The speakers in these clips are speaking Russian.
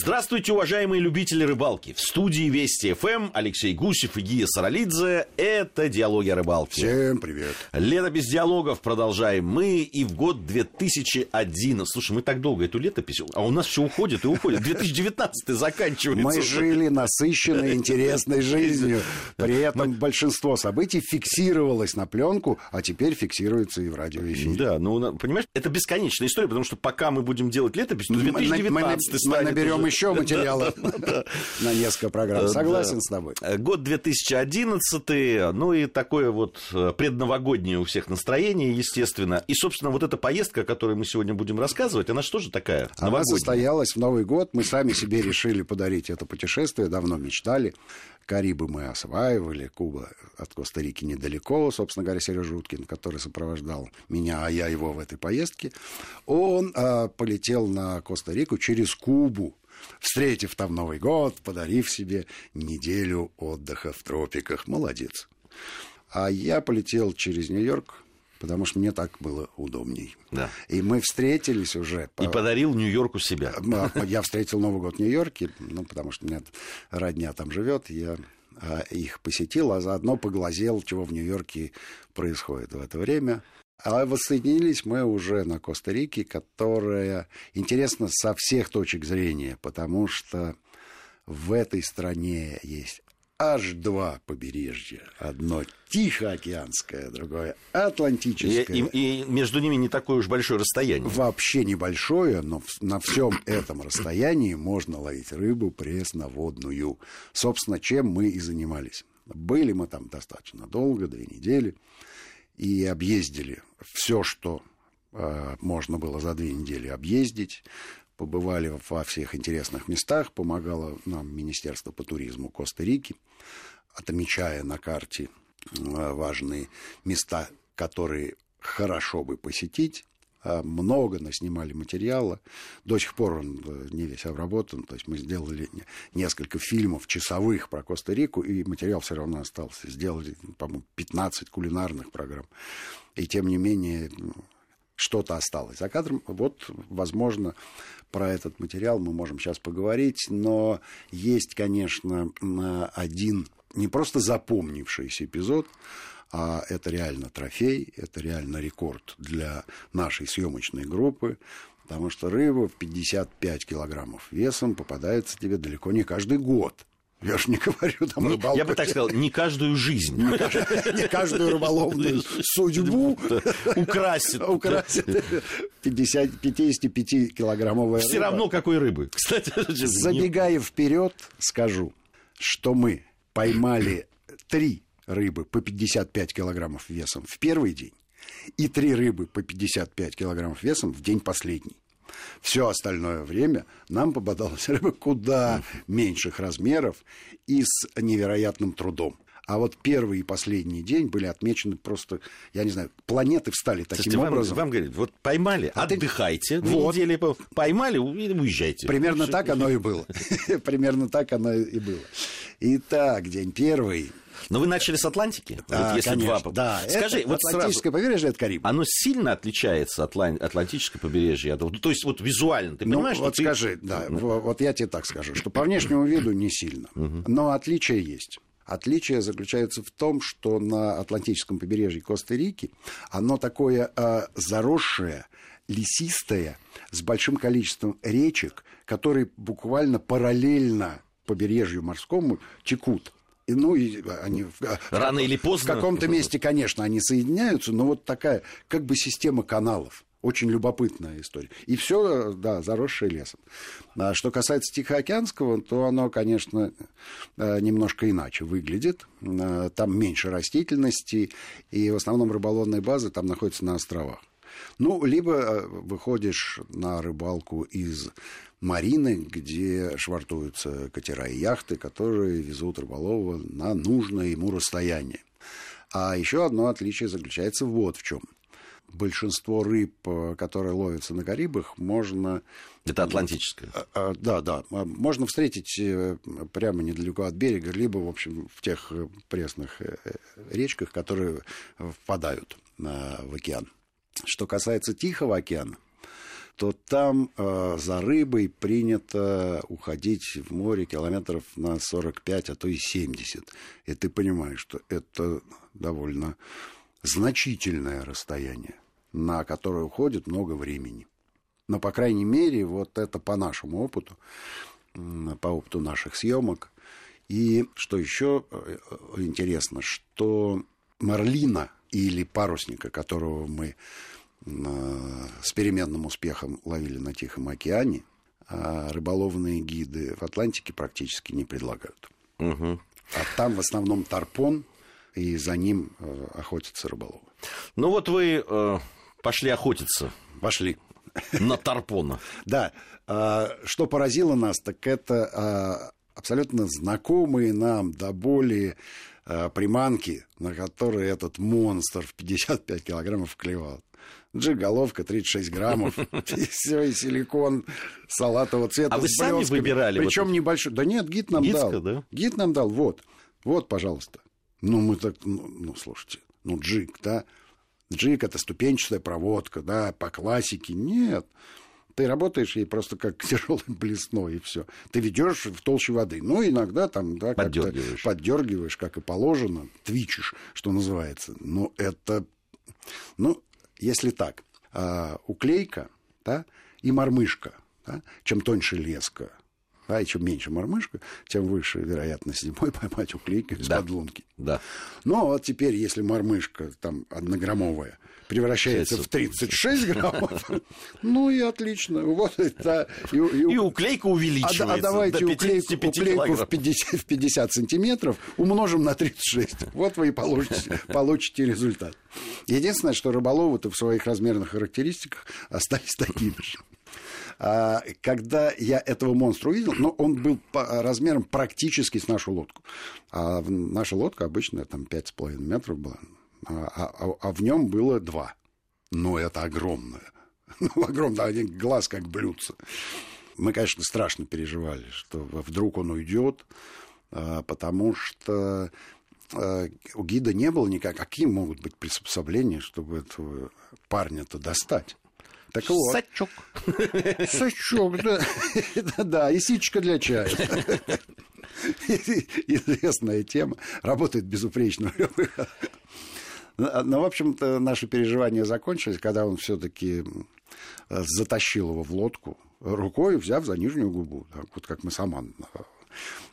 Здравствуйте, уважаемые любители рыбалки. В студии Вести ФМ Алексей Гусев и Гия Саралидзе. Это «Диалоги о рыбалке». Всем привет. Лето без диалогов продолжаем мы. И в год 2001. Слушай, мы так долго эту летопись... А у нас все уходит и уходит. 2019 заканчивается. Мы жили насыщенной, интересной жизнью. При этом большинство событий фиксировалось на пленку, а теперь фиксируется и в радиоэфире. Да, ну, понимаешь, это бесконечная история, потому что пока мы будем делать летопись, то 2019 мы, мы, наберем. Еще материала на несколько программ. Согласен с тобой. Год 2011, ну и такое вот э, предновогоднее у всех настроение, естественно. И, собственно, вот эта поездка, о которой мы сегодня будем рассказывать, она что же такая Она состоялась в Новый год. Мы сами себе решили подарить это путешествие, давно мечтали. Карибы мы осваивали, Куба от Коста-Рики недалеко, собственно говоря, Сережа Уткин, который сопровождал меня, а я его в этой поездке, он а, полетел на Коста-Рику через Кубу, встретив там Новый год, подарив себе неделю отдыха в тропиках. Молодец. А я полетел через Нью-Йорк, потому что мне так было удобней. Да. И мы встретились уже. И по... подарил Нью-Йорку себя. Я встретил Новый год в Нью-Йорке, ну, потому что у меня родня там живет, я а, их посетил, а заодно поглазел, чего в Нью-Йорке происходит в это время. А воссоединились мы уже на Коста-Рике, которая интересна со всех точек зрения, потому что в этой стране есть аж два побережья. Одно Тихоокеанское, другое Атлантическое. И, и, и между ними не такое уж большое расстояние. Вообще небольшое, но на всем этом расстоянии можно ловить рыбу пресноводную. Собственно, чем мы и занимались. Были мы там достаточно долго, две недели, и объездили все, что э, можно было за две недели объездить побывали во всех интересных местах, помогало нам Министерство по туризму Коста-Рики, отмечая на карте важные места, которые хорошо бы посетить. А много наснимали материала. До сих пор он э, не весь обработан. То есть мы сделали несколько фильмов часовых про Коста-Рику, и материал все равно остался. Сделали, по-моему, 15 кулинарных программ. И тем не менее что-то осталось за кадром. Вот, возможно, про этот материал мы можем сейчас поговорить, но есть, конечно, один не просто запомнившийся эпизод, а это реально трофей, это реально рекорд для нашей съемочной группы, потому что рыба в 55 килограммов весом попадается тебе далеко не каждый год. Я же не говорю там рыбалку. Я бы так сказал, не каждую жизнь. Не каждую рыболовную судьбу украсит. Украсит 55-килограммовая Все равно какой рыбы. Кстати, забегая вперед, скажу, что мы поймали три рыбы по 55 килограммов весом в первый день и три рыбы по 55 килограммов весом в день последний. Все остальное время нам попадалась рыба куда меньших размеров и с невероятным трудом. А вот первый и последний день были отмечены просто, я не знаю, планеты встали таким Слушайте, образом. Вам, вам говорят, вот поймали, а отдыхайте, две вот. недели поймали уезжайте. Примерно так оно и было. Примерно так оно и было. Итак, день первый. Но вы начали с Атлантики? Да, вот если конечно, два... да. Скажи, это вот Атлантическое сразу, побережье, это Кариб. Оно сильно отличается от Атлантическое побережье? То есть вот визуально, ты ну, понимаешь? вот ты... скажи, да, вот я тебе так скажу, что по внешнему виду не сильно, но отличия есть. Отличие заключается в том, что на Атлантическом побережье Коста-Рики оно такое э, заросшее, лесистое, с большим количеством речек, которые буквально параллельно побережью морскому текут. И, ну, и они рано или поздно в каком-то месте, конечно, они соединяются, но вот такая как бы система каналов. Очень любопытная история. И все, да, заросшее лесом. А что касается Тихоокеанского, то оно, конечно, э, немножко иначе выглядит. Э, там меньше растительности, и в основном рыболовные базы там находятся на островах. Ну, либо э, выходишь на рыбалку из марины, где швартуются катера и яхты, которые везут рыболова на нужное ему расстояние. А еще одно отличие заключается вот в чем. Большинство рыб, э, которые ловятся на Карибах, можно... Это Атлантическое. А, а, да, да. Можно встретить э, прямо недалеко от берега, либо, в общем, в тех пресных речках, которые впадают в океан. Что касается Тихого океана, то там э, за рыбой принято уходить в море километров на 45, а то и 70. И ты понимаешь, что это довольно значительное расстояние, на которое уходит много времени. Но, по крайней мере, вот это по нашему опыту, по опыту наших съемок. И что еще э, интересно, что марлина или парусника, которого мы с переменным успехом ловили на Тихом океане, а рыболовные гиды в Атлантике практически не предлагают. Угу. А там в основном тарпон, и за ним э, охотятся рыболовы. Ну вот вы э, пошли охотиться. Пошли. На тарпона. Да. Э, что поразило нас, так это э, абсолютно знакомые нам до боли э, приманки, на которые этот монстр в 55 килограммов клевал. Джиголовка 36 граммов, все, и силикон салатового цвета. А вы сами выбирали? Причем небольшой. Да нет, гид нам дал. Да? Гид нам дал, вот. Вот, пожалуйста. Ну, мы так, ну, ну слушайте, ну, джиг, да? Джиг — это ступенчатая проводка, да, по классике. Нет. Ты работаешь ей просто как тяжелый блесной, и все. Ты ведешь в толще воды. Ну, иногда там, да, поддергиваешь. поддергиваешь, как и положено, твичишь, что называется. Но это, ну, если так, а, уклейка да, и мормышка, да, чем тоньше леска, да, и чем меньше мормышка, тем выше вероятность зимой поймать уклейкой из да. подлунки. Да. Ну, а вот теперь, если мормышка там однограммовая превращается в 36 граммов, ну и отлично. Вот это... И, и, и уклейка увеличивается А, а давайте уклейку, уклейку в, 50, в 50 сантиметров умножим на 36. Вот вы и получите, получите результат. Единственное, что рыболовы-то в своих размерных характеристиках остались такими же. А, когда я этого монстра увидел, но он был по размерам практически с нашу лодку. А наша лодка обычная там 5,5 метров была, а, а, а в нем было два. Но это огромное. Ну, огромное, один глаз как блюдце. Мы, конечно, страшно переживали, что вдруг он уйдет, а, потому что а, у гида не было никак. Какие могут быть приспособления, чтобы этого парня-то достать? Так вот. Сачок. Сачок, да. Да, и сичка для чая. Известная тема. Работает безупречно. Но, в общем-то, наши переживания закончились, когда он все-таки затащил его в лодку рукой, взяв за нижнюю губу. Вот как мы сама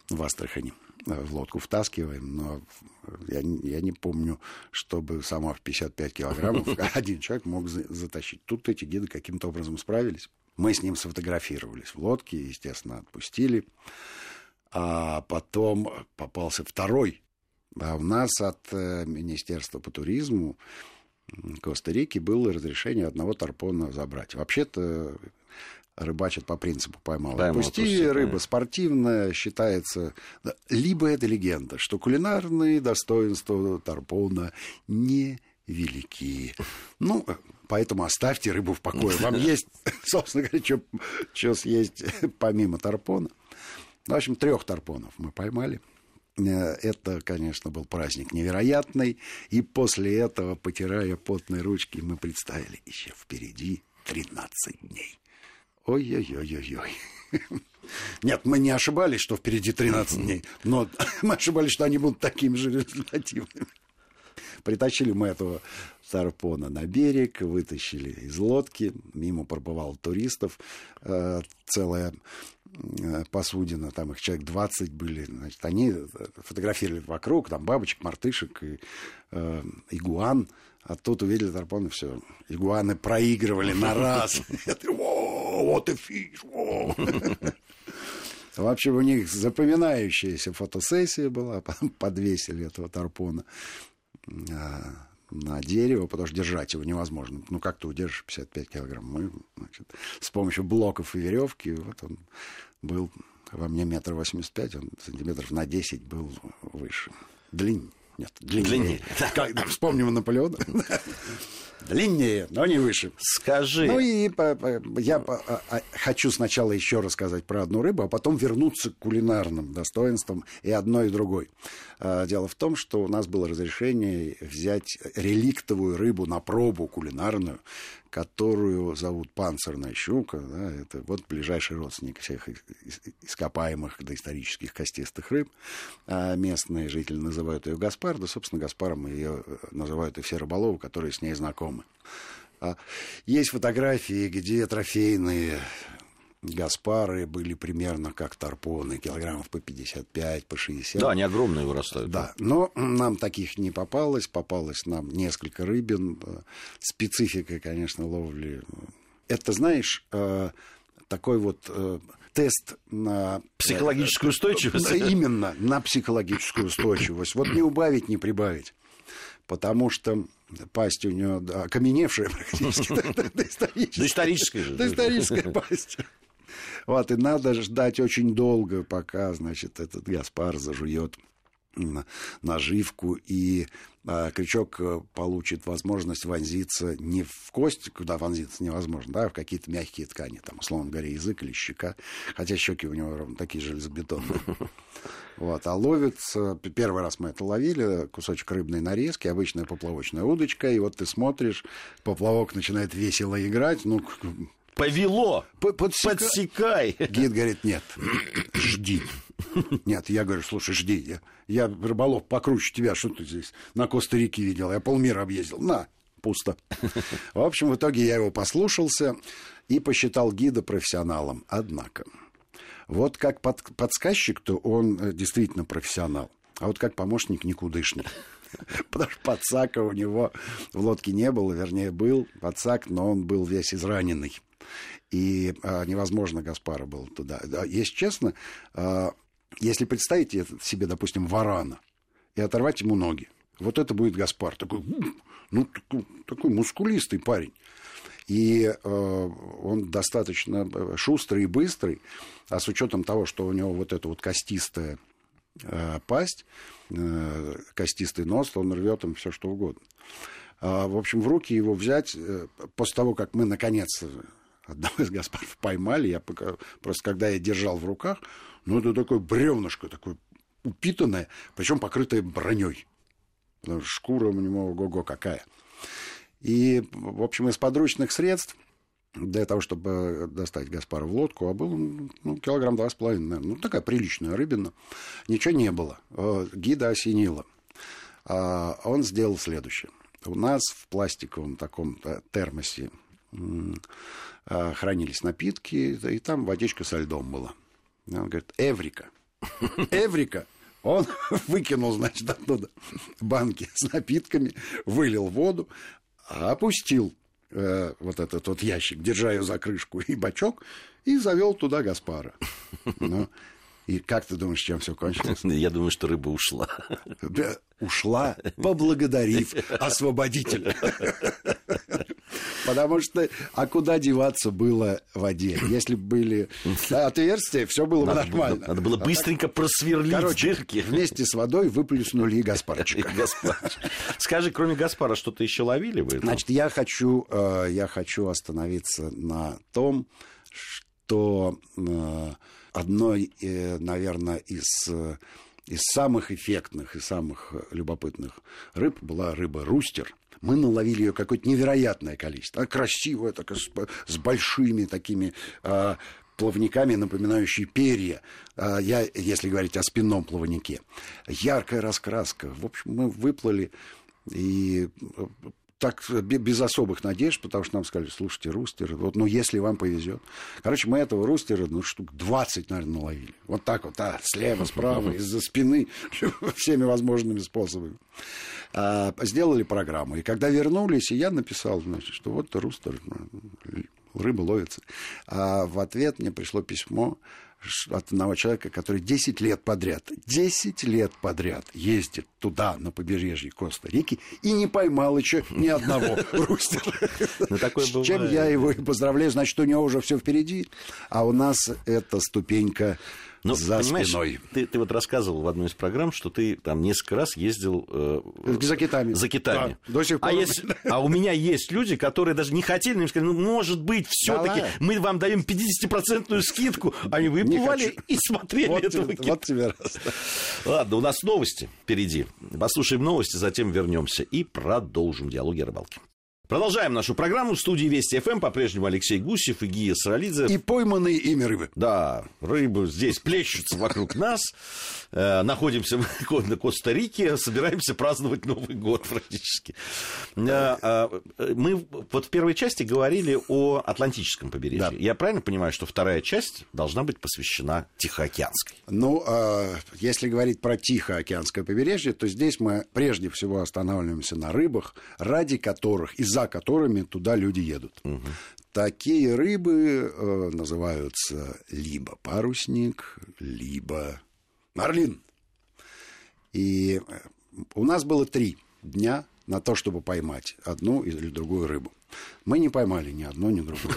в Астрахани в лодку втаскиваем, но я, я не помню, чтобы сама в 55 килограммов один человек мог за, затащить. Тут эти гиды каким-то образом справились. Мы с ним сфотографировались в лодке, естественно, отпустили. А потом попался второй. А у нас от э, Министерства по туризму Коста-Рики было разрешение одного тарпона забрать. Вообще-то рыбачат по принципу поймал. Поймал, Пусти, отпусти, рыба спортивная, считается... Либо это легенда, что кулинарные достоинства Тарпона не велики. Ну, поэтому оставьте рыбу в покое. Вам есть, собственно говоря, что съесть помимо тарпона. В общем, трех тарпонов мы поймали. Э, это, конечно, был праздник невероятный. И после этого, потирая потные ручки, мы представили еще впереди 13 дней. Ой-ой-ой-ой-ой. Нет, мы не ошибались, что впереди 13 дней, но мы ошибались, что они будут такими же результативными. Притащили мы этого Сарпона на берег, вытащили из лодки, мимо пробывал туристов, э, целая э, посудина, там их человек 20 были, значит, они фотографировали вокруг, там бабочек, мартышек и э, игуан, а тут увидели Тарпон, и все, игуаны проигрывали на раз. вот и фиш, В у них запоминающаяся фотосессия была, подвесили этого тарпона а, на дерево, потому что держать его невозможно. Ну, как ты удержишь 55 килограмм? Мы, значит, с помощью блоков и веревки, вот он был во мне метр восемьдесят пять, он сантиметров на 10 был выше. Длиннее. Нет, длиннее. длиннее. Вспомним Наполеона. Длиннее, но не выше. Скажи. Ну и я а, а, хочу сначала еще рассказать про одну рыбу, а потом вернуться к кулинарным достоинствам и одной, и другой. А, дело в том, что у нас было разрешение взять реликтовую рыбу на пробу кулинарную, которую зовут панцирная щука. Да, это вот ближайший родственник всех ископаемых доисторических костистых рыб. А местные жители называют ее Гаспар, да, собственно, Гаспаром ее э, называют и все рыболовы, которые с ней знакомы. А есть фотографии, где трофейные Гаспары были примерно как тарпоны, килограммов по 55, по 60. Да, они огромные вырастают. Да, но нам таких не попалось, попалось нам несколько рыбин. Специфика, конечно, ловли. Это, знаешь, э, такой вот э, тест на... Психологическую устойчивость? Именно, на психологическую устойчивость. Вот не убавить, не прибавить. Потому что пасть у нее да, окаменевшая практически. Доисторическая же. Доисторическая пасть. Вот, и надо ждать очень долго, пока, значит, этот Гаспар зажует наживку, и а, крючок э, получит возможность вонзиться не в кость, куда вонзиться невозможно, да, а в какие-то мягкие ткани, там, условно говоря, язык или щека, хотя щеки у него ровно такие железобетонные. Вот, а ловится, первый раз мы это ловили, кусочек рыбной нарезки, обычная поплавочная удочка, и вот ты смотришь, поплавок начинает весело играть, ну, повело. Подсека... Подсекай. Гид говорит, нет, жди. Нет, я говорю, слушай, жди. Я, я рыболов покруче тебя, что ты здесь на Коста-Рике видел? Я полмира объездил. На, пусто. В общем, в итоге я его послушался и посчитал гида профессионалом. Однако, вот как под, подсказчик, то он э, действительно профессионал. А вот как помощник никудышный. Потому что подсака у него в лодке не было, вернее, был подсак, но он был весь израненный и а, невозможно Гаспара было туда. Если честно, а, если представить себе, допустим, варана и оторвать ему ноги, вот это будет Гаспар, такой, ну, такой, такой мускулистый парень. И э, он достаточно э, шустрый и быстрый, а с учетом того, что у него вот эта вот костистая э, пасть, э, костистый нос, он рвет им все что угодно. А, в общем, в руки его взять, э, после того, как мы наконец одного из Гаспаров поймали, я пока, просто когда я держал в руках, ну, это такое бревнышко, такое упитанное, причем покрытое броней. Шкура у него ого-го какая. И, в общем, из подручных средств для того, чтобы достать Гаспара в лодку, а было ну, килограмм два с половиной, наверное. Ну, такая приличная рыбина. Ничего не было. Э, гида осенила. А он сделал следующее. У нас в пластиковом таком э, термосе хранились напитки, и там водичка со льдом была. Он говорит, Эврика. Эврика. Он выкинул, значит, оттуда банки с напитками, вылил воду, опустил э, вот этот вот ящик, держа ее за крышку и бачок, и завел туда Гаспара. Ну, и как ты думаешь, чем все кончилось? Я думаю, что рыба ушла. Ушла, поблагодарив освободителя. Потому что, а куда деваться было в воде? Если бы были отверстия, все было бы нормально. Надо было быстренько просверлить Короче, дырки. вместе с водой выплюснули и Гаспарчика. Скажи, кроме Гаспара, что-то еще ловили вы? Значит, я хочу, э, я хочу остановиться на том, что э, одной, э, наверное, из из самых эффектных и самых любопытных рыб была рыба рустер. Мы наловили ее какое-то невероятное количество. Она красивая, такая, с большими такими а, плавниками, напоминающие перья. А, я, если говорить о спинном плавнике. Яркая раскраска. В общем, мы выплыли и так без особых надежд, потому что нам сказали, слушайте, рустер, вот, ну, если вам повезет. Короче, мы этого рустера, ну, штук 20, наверное, наловили. Вот так вот, а, слева, справа, из-за спины, всеми возможными способами. А, сделали программу. И когда вернулись, и я написал, значит, что вот рустер, ну, рыба ловится. А в ответ мне пришло письмо, от одного человека, который 10 лет подряд, 10 лет подряд ездит туда, на побережье Коста-Рики, и не поймал еще ни одного рустера. Ну, С чем я его и поздравляю, значит, у него уже все впереди, а у нас эта ступенька ну, за спиной. Ты, ты вот рассказывал в одной из программ, что ты там несколько раз ездил э, за китами. За китами. Да, до сих пор. А, есть, а у меня есть люди, которые даже не хотели, им сказали, ну, может быть, все-таки да, мы вам даем 50% скидку. Они выплывали и смотрели вот этого тебе, Вот тебе раз. Ладно, у нас новости впереди. Послушаем новости, затем вернемся и продолжим диалоги о рыбалке. Продолжаем нашу программу. В студии Вести ФМ по-прежнему Алексей Гусев и Гия Саралидзе. И пойманные ими рыбы. Да, рыбы здесь плещутся вокруг нас. Э, находимся на Коста-Рике, собираемся праздновать Новый год практически. Э, э, мы вот в первой части говорили о Атлантическом побережье. Да. Я правильно понимаю, что вторая часть должна быть посвящена Тихоокеанской? Ну, а, если говорить про Тихоокеанское побережье, то здесь мы прежде всего останавливаемся на рыбах, ради которых из за которыми туда люди едут. Угу. Такие рыбы э, называются либо парусник, либо марлин. И э, у нас было три дня на то, чтобы поймать одну или другую рыбу. Мы не поймали ни одну, ни другую.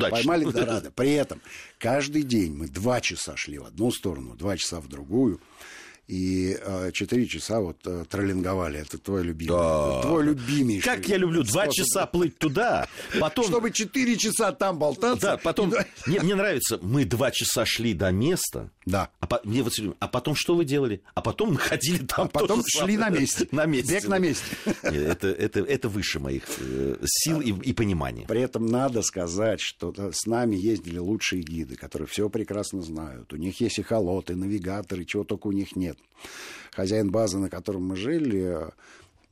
Поймали дорадо. При этом каждый день мы два часа шли в одну сторону, два часа в другую и э, 4 часа вот э, троллинговали. Это твой любимый. Да. Твой любимейший. Как я люблю два часа плыть туда, потом... Чтобы 4 часа там болтаться. Да, потом... Мне, мне нравится, мы два часа шли до места. Да. А, по... мне вот... а потом что вы делали? А потом мы ходили там. А потом шли на месте. на месте. Бег на месте. Это, это, это выше моих э, сил и, и понимания. При этом надо сказать, что с нами ездили лучшие гиды, которые все прекрасно знают. У них есть эхолоты, навигаторы, чего только у них нет. Хозяин базы, на котором мы жили,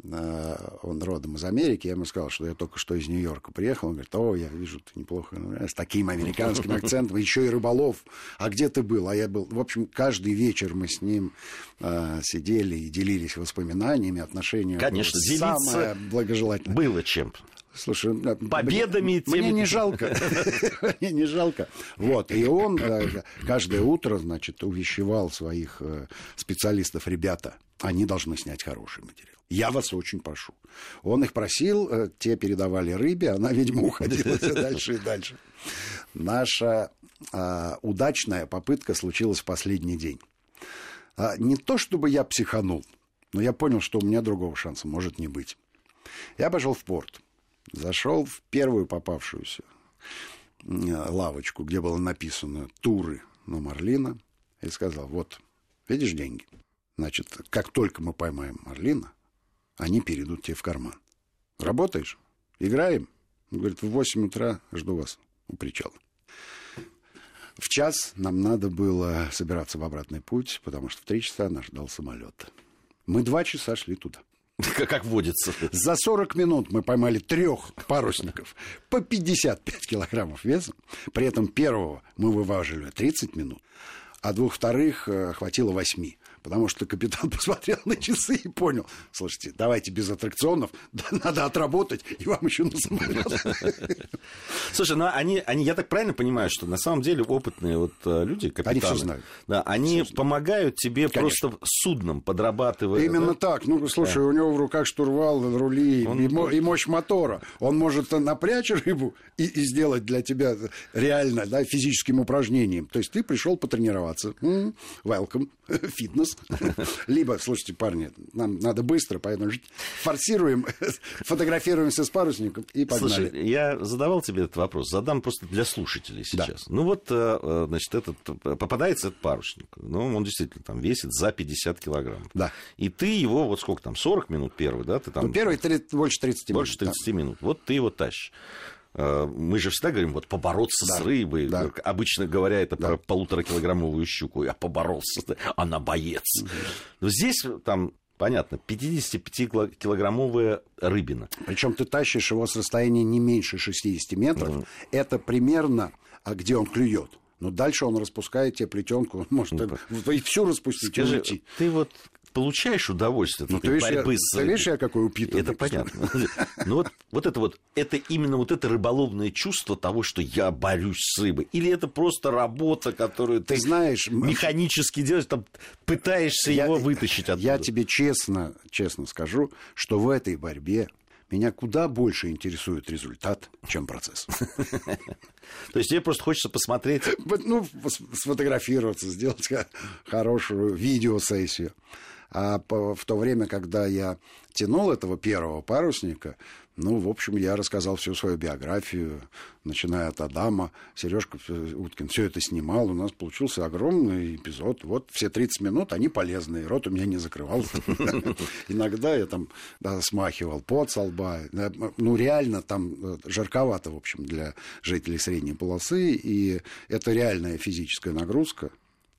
он родом из Америки, я ему сказал, что я только что из Нью-Йорка приехал. Он говорит, о, я вижу, ты неплохо, с таким американским акцентом, еще и рыболов. А где ты был? А я был... В общем, каждый вечер мы с ним э, сидели и делились воспоминаниями, отношениями. Конечно, делиться самое благожелательное. было чем. Слушай, победами мне, мне не жалко, мне не жалко. Вот и он э, каждое утро, значит, увещевал своих э, специалистов, ребята, они должны снять хороший материал. Я вас очень прошу. Он их просил, э, те передавали рыбе, она, видимо, уходила все дальше и дальше. Наша а, удачная попытка случилась в последний день. А, не то чтобы я психанул, но я понял, что у меня другого шанса может не быть. Я пошел в порт зашел в первую попавшуюся лавочку, где было написано «Туры на Марлина», и сказал, вот, видишь деньги? Значит, как только мы поймаем Марлина, они перейдут тебе в карман. Работаешь? Играем? Он говорит, в 8 утра жду вас у причала. В час нам надо было собираться в обратный путь, потому что в три часа нас ждал самолет. Мы два часа шли туда. Как водится. За 40 минут мы поймали трех парусников по 55 килограммов веса. При этом первого мы вываживали 30 минут, а двух вторых э, хватило 8 потому что капитан посмотрел на часы и понял, слушайте, давайте без аттракционов, надо отработать, и вам еще на самолет. Слушай, ну они, они, я так правильно понимаю, что на самом деле опытные вот э, люди, капитаны, они все знают. Да, они все помогают тебе Конечно. просто судном подрабатывая. Именно да? так. Ну, слушай, да. у него в руках штурвал, рули Он... и, и мощь мотора. Он может напрячь рыбу и, и сделать для тебя реально да, физическим упражнением. То есть ты пришел потренироваться. Welcome, фитнес Либо, слушайте, парни, нам надо быстро, поэтому форсируем, фотографируемся с парусником и погнали. Слушай, я задавал тебе этот вопрос, задам просто для слушателей сейчас. Да. Ну вот, э, э, значит, этот, попадается этот парусник. Ну, он действительно там весит за 50 килограмм. Да. И ты его, вот сколько там, 40 минут первый, да? Ты там... Ну, первый 30, больше 30 минут. Больше 30 да. минут. Вот ты его тащишь. Э, мы же всегда говорим, вот побороться да, с рыбой. Да. Обычно говоря, это да. про полуторакилограммовую щуку. Я поборолся, она боец. Угу. Но здесь там понятно, 55-килограммовая рыбина. Причем ты тащишь его с расстояния не меньше 60 метров. Mm. Это примерно, а где он клюет. Но дальше он распускает тебе плетенку, он может ну, и всю распустить Скажи, и уйти. Ты вот получаешь удовольствие ну, от этой борьбы я, с Ты видишь, я какой упитанный. Это понятно. Но вот, вот это вот, это именно вот это рыболовное чувство того, что я борюсь с рыбой. Или это просто работа, которую ты, ты знаешь, механически делаешь, там, пытаешься я, его вытащить оттуда. Я тебе честно, честно скажу, что в этой борьбе меня куда больше интересует результат, чем процесс. То есть тебе просто хочется посмотреть... Ну, сфотографироваться, сделать хорошую видеосессию. А в то время, когда я тянул этого первого парусника, Ну, в общем, я рассказал всю свою биографию, начиная от Адама. Сережка Уткин все это снимал. У нас получился огромный эпизод. Вот все 30 минут, они полезные. Рот у меня не закрывался. Иногда я там смахивал пот со лба. Ну, реально там э, жарковато, в общем, для жителей средней полосы. И это реальная физическая нагрузка.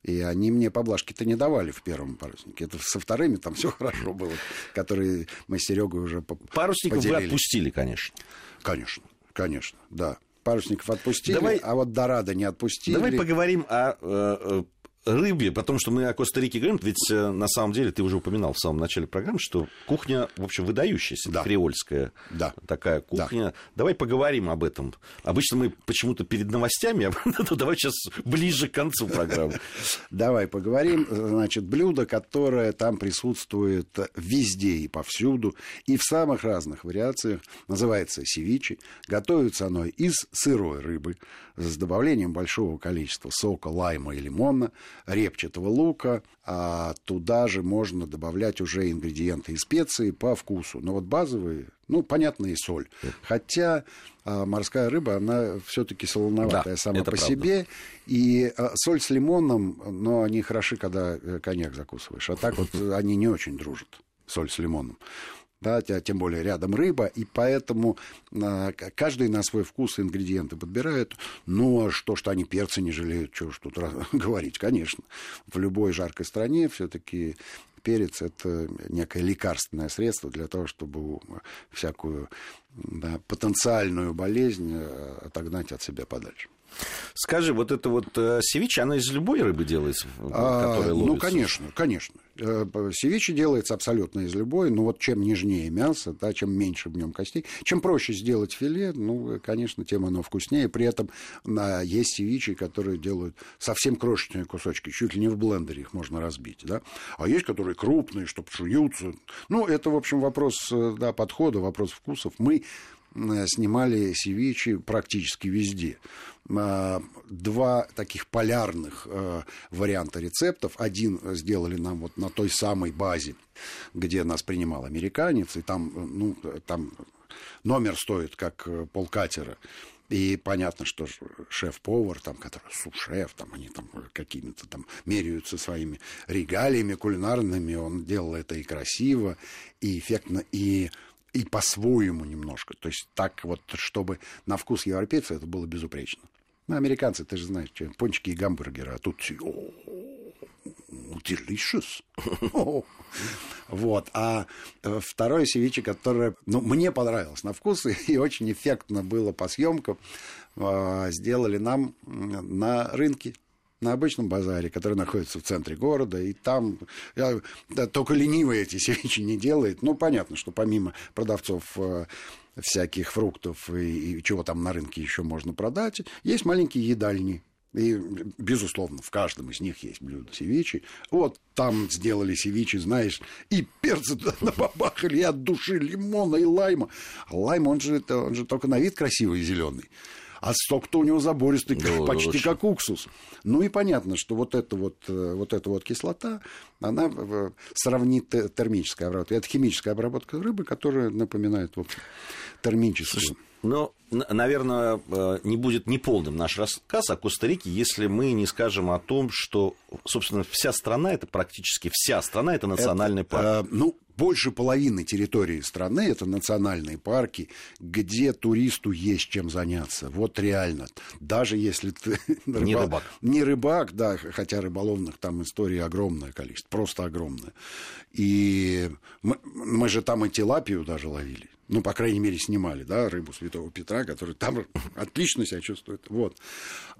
И они мне поблажки-то не давали в первом паруснике. Это со вторыми там все хорошо было, которые мы с Серегой уже Парусников поделили. вы отпустили, конечно. Конечно, конечно, да. Парусников отпустили, Давай... а вот Дорадо не отпустили. Давай поговорим о э, э, рыбе, потому что мы о Коста-Рике говорим, ведь э, на самом деле ты уже упоминал в самом начале программы, что кухня, в общем, выдающаяся, да. креольская да. такая кухня. Да. Давай поговорим об этом. Обычно мы почему-то перед новостями, а давай сейчас ближе к концу программы. Давай поговорим. Значит, блюдо, которое там присутствует везде и повсюду, и в самых разных вариациях, называется севичи. Готовится оно из сырой рыбы с добавлением большого количества сока, лайма и лимона – репчатого лука, а туда же можно добавлять уже ингредиенты и специи по вкусу. Но вот базовые, ну, понятно, и соль. Хотя а, морская рыба, она все-таки солоноватая да, сама по правда. себе. И а, соль с лимоном, но они хороши, когда э, коньяк закусываешь. А так вот они не очень дружат, соль с лимоном да, тем более рядом рыба, и поэтому а, каждый на свой вкус ингредиенты подбирает. Ну, а что, что они перца не жалеют, что ж тут говорить, конечно. В любой жаркой стране все-таки перец это некое лекарственное средство для того, чтобы всякую да, потенциальную болезнь э, отогнать от себя подальше. Скажи, вот это вот э, севиче, она из любой рыбы делается, а, которая ловится? Ну, конечно, конечно. Э, севиче делается абсолютно из любой, но вот чем нежнее мясо, да, чем меньше в нем костей, чем проще сделать филе, ну, конечно, тем оно вкуснее. При этом а, есть севичи, которые делают совсем крошечные кусочки, чуть ли не в блендере их можно разбить, да. А есть, которые крупные, чтобы жуются. Ну, это, в общем, вопрос э, да, подхода, вопрос вкусов. Мы снимали севичи практически везде. А, два таких полярных э, варианта рецептов. Один сделали нам вот на той самой базе, где нас принимал американец, и там, ну, там номер стоит как э, полкатера. И понятно, что шеф-повар, там, который су-шеф, там, они там какими-то там меряются своими регалиями кулинарными, он делал это и красиво, и эффектно, и и по-своему немножко. То есть так вот, чтобы на вкус европейца это было безупречно. Ну, американцы, ты же знаешь, пончики и гамбургеры, а тут delicious. вот. А э, второе севиче, которое ну, мне понравилось на вкус и очень эффектно было по съемкам, а, сделали нам на рынке на обычном базаре, который находится в центре города, и там я, да, только ленивый эти севичи не делает. Ну, понятно, что помимо продавцов э, всяких фруктов и, и чего там на рынке еще можно продать, есть маленькие едальни. И, безусловно, в каждом из них есть блюдо севичи. Вот там сделали севичи, знаешь, и перцы туда набабахали, и от души лимона, и лайма. Лайм, он же, он же только на вид красивый и зеленый а сок-то у него забористый, да, почти очень. как уксус. Ну и понятно, что вот эта вот, э, вот эта вот кислота, она сравнит термическая обработка. Это химическая обработка рыбы, которая напоминает, в общем, термическую. Ну, наверное, э, не будет неполным наш рассказ о Коста-Рике, если мы не скажем о том, что, собственно, вся страна, это практически вся страна, это национальный это, парк. Э, ну, больше половины территории страны это национальные парки, где туристу есть чем заняться. Вот реально. Даже если ты не рыбак. Не рыбак, да, хотя рыболовных там историй огромное количество, просто огромное. И мы, мы же там и тилапию даже ловили. Ну, по крайней мере, снимали, да, рыбу Святого Петра, который там отлично себя чувствует. Вот.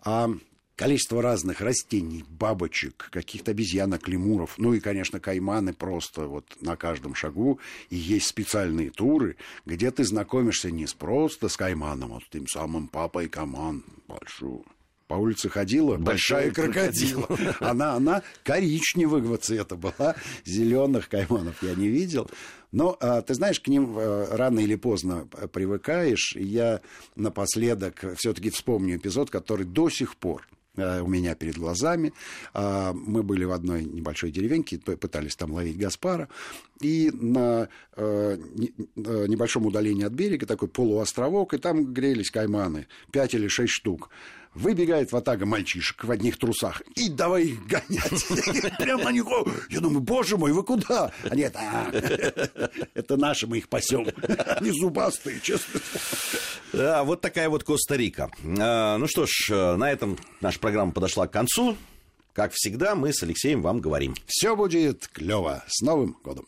А количество разных растений, бабочек, каких-то обезьянок, лемуров, ну и, конечно, кайманы просто вот на каждом шагу. И есть специальные туры, где ты знакомишься не с просто с кайманом, а с тем самым папой кайман большой. По улице ходила большая, большая крокодила. Она, она коричневого цвета была, зеленых кайманов я не видел. Но а, ты знаешь, к ним а, рано или поздно привыкаешь. Я напоследок все-таки вспомню эпизод, который до сих пор э, у меня перед глазами. А, мы были в одной небольшой деревеньке, пытались там ловить Гаспара. И на э, небольшом удалении от берега такой полуостровок, и там грелись кайманы, пять или шесть штук. Выбегает ватага мальчишек в одних трусах и давай их гонять. Прямо на них. Я думаю, боже мой, вы куда? Они это, а, это наши, мы их пасем. Они зубастые, честно. Да, вот такая вот Коста-Рика. А, ну что ж, на этом наша программа подошла к концу. Как всегда, мы с Алексеем вам говорим. Все будет клево. С Новым годом.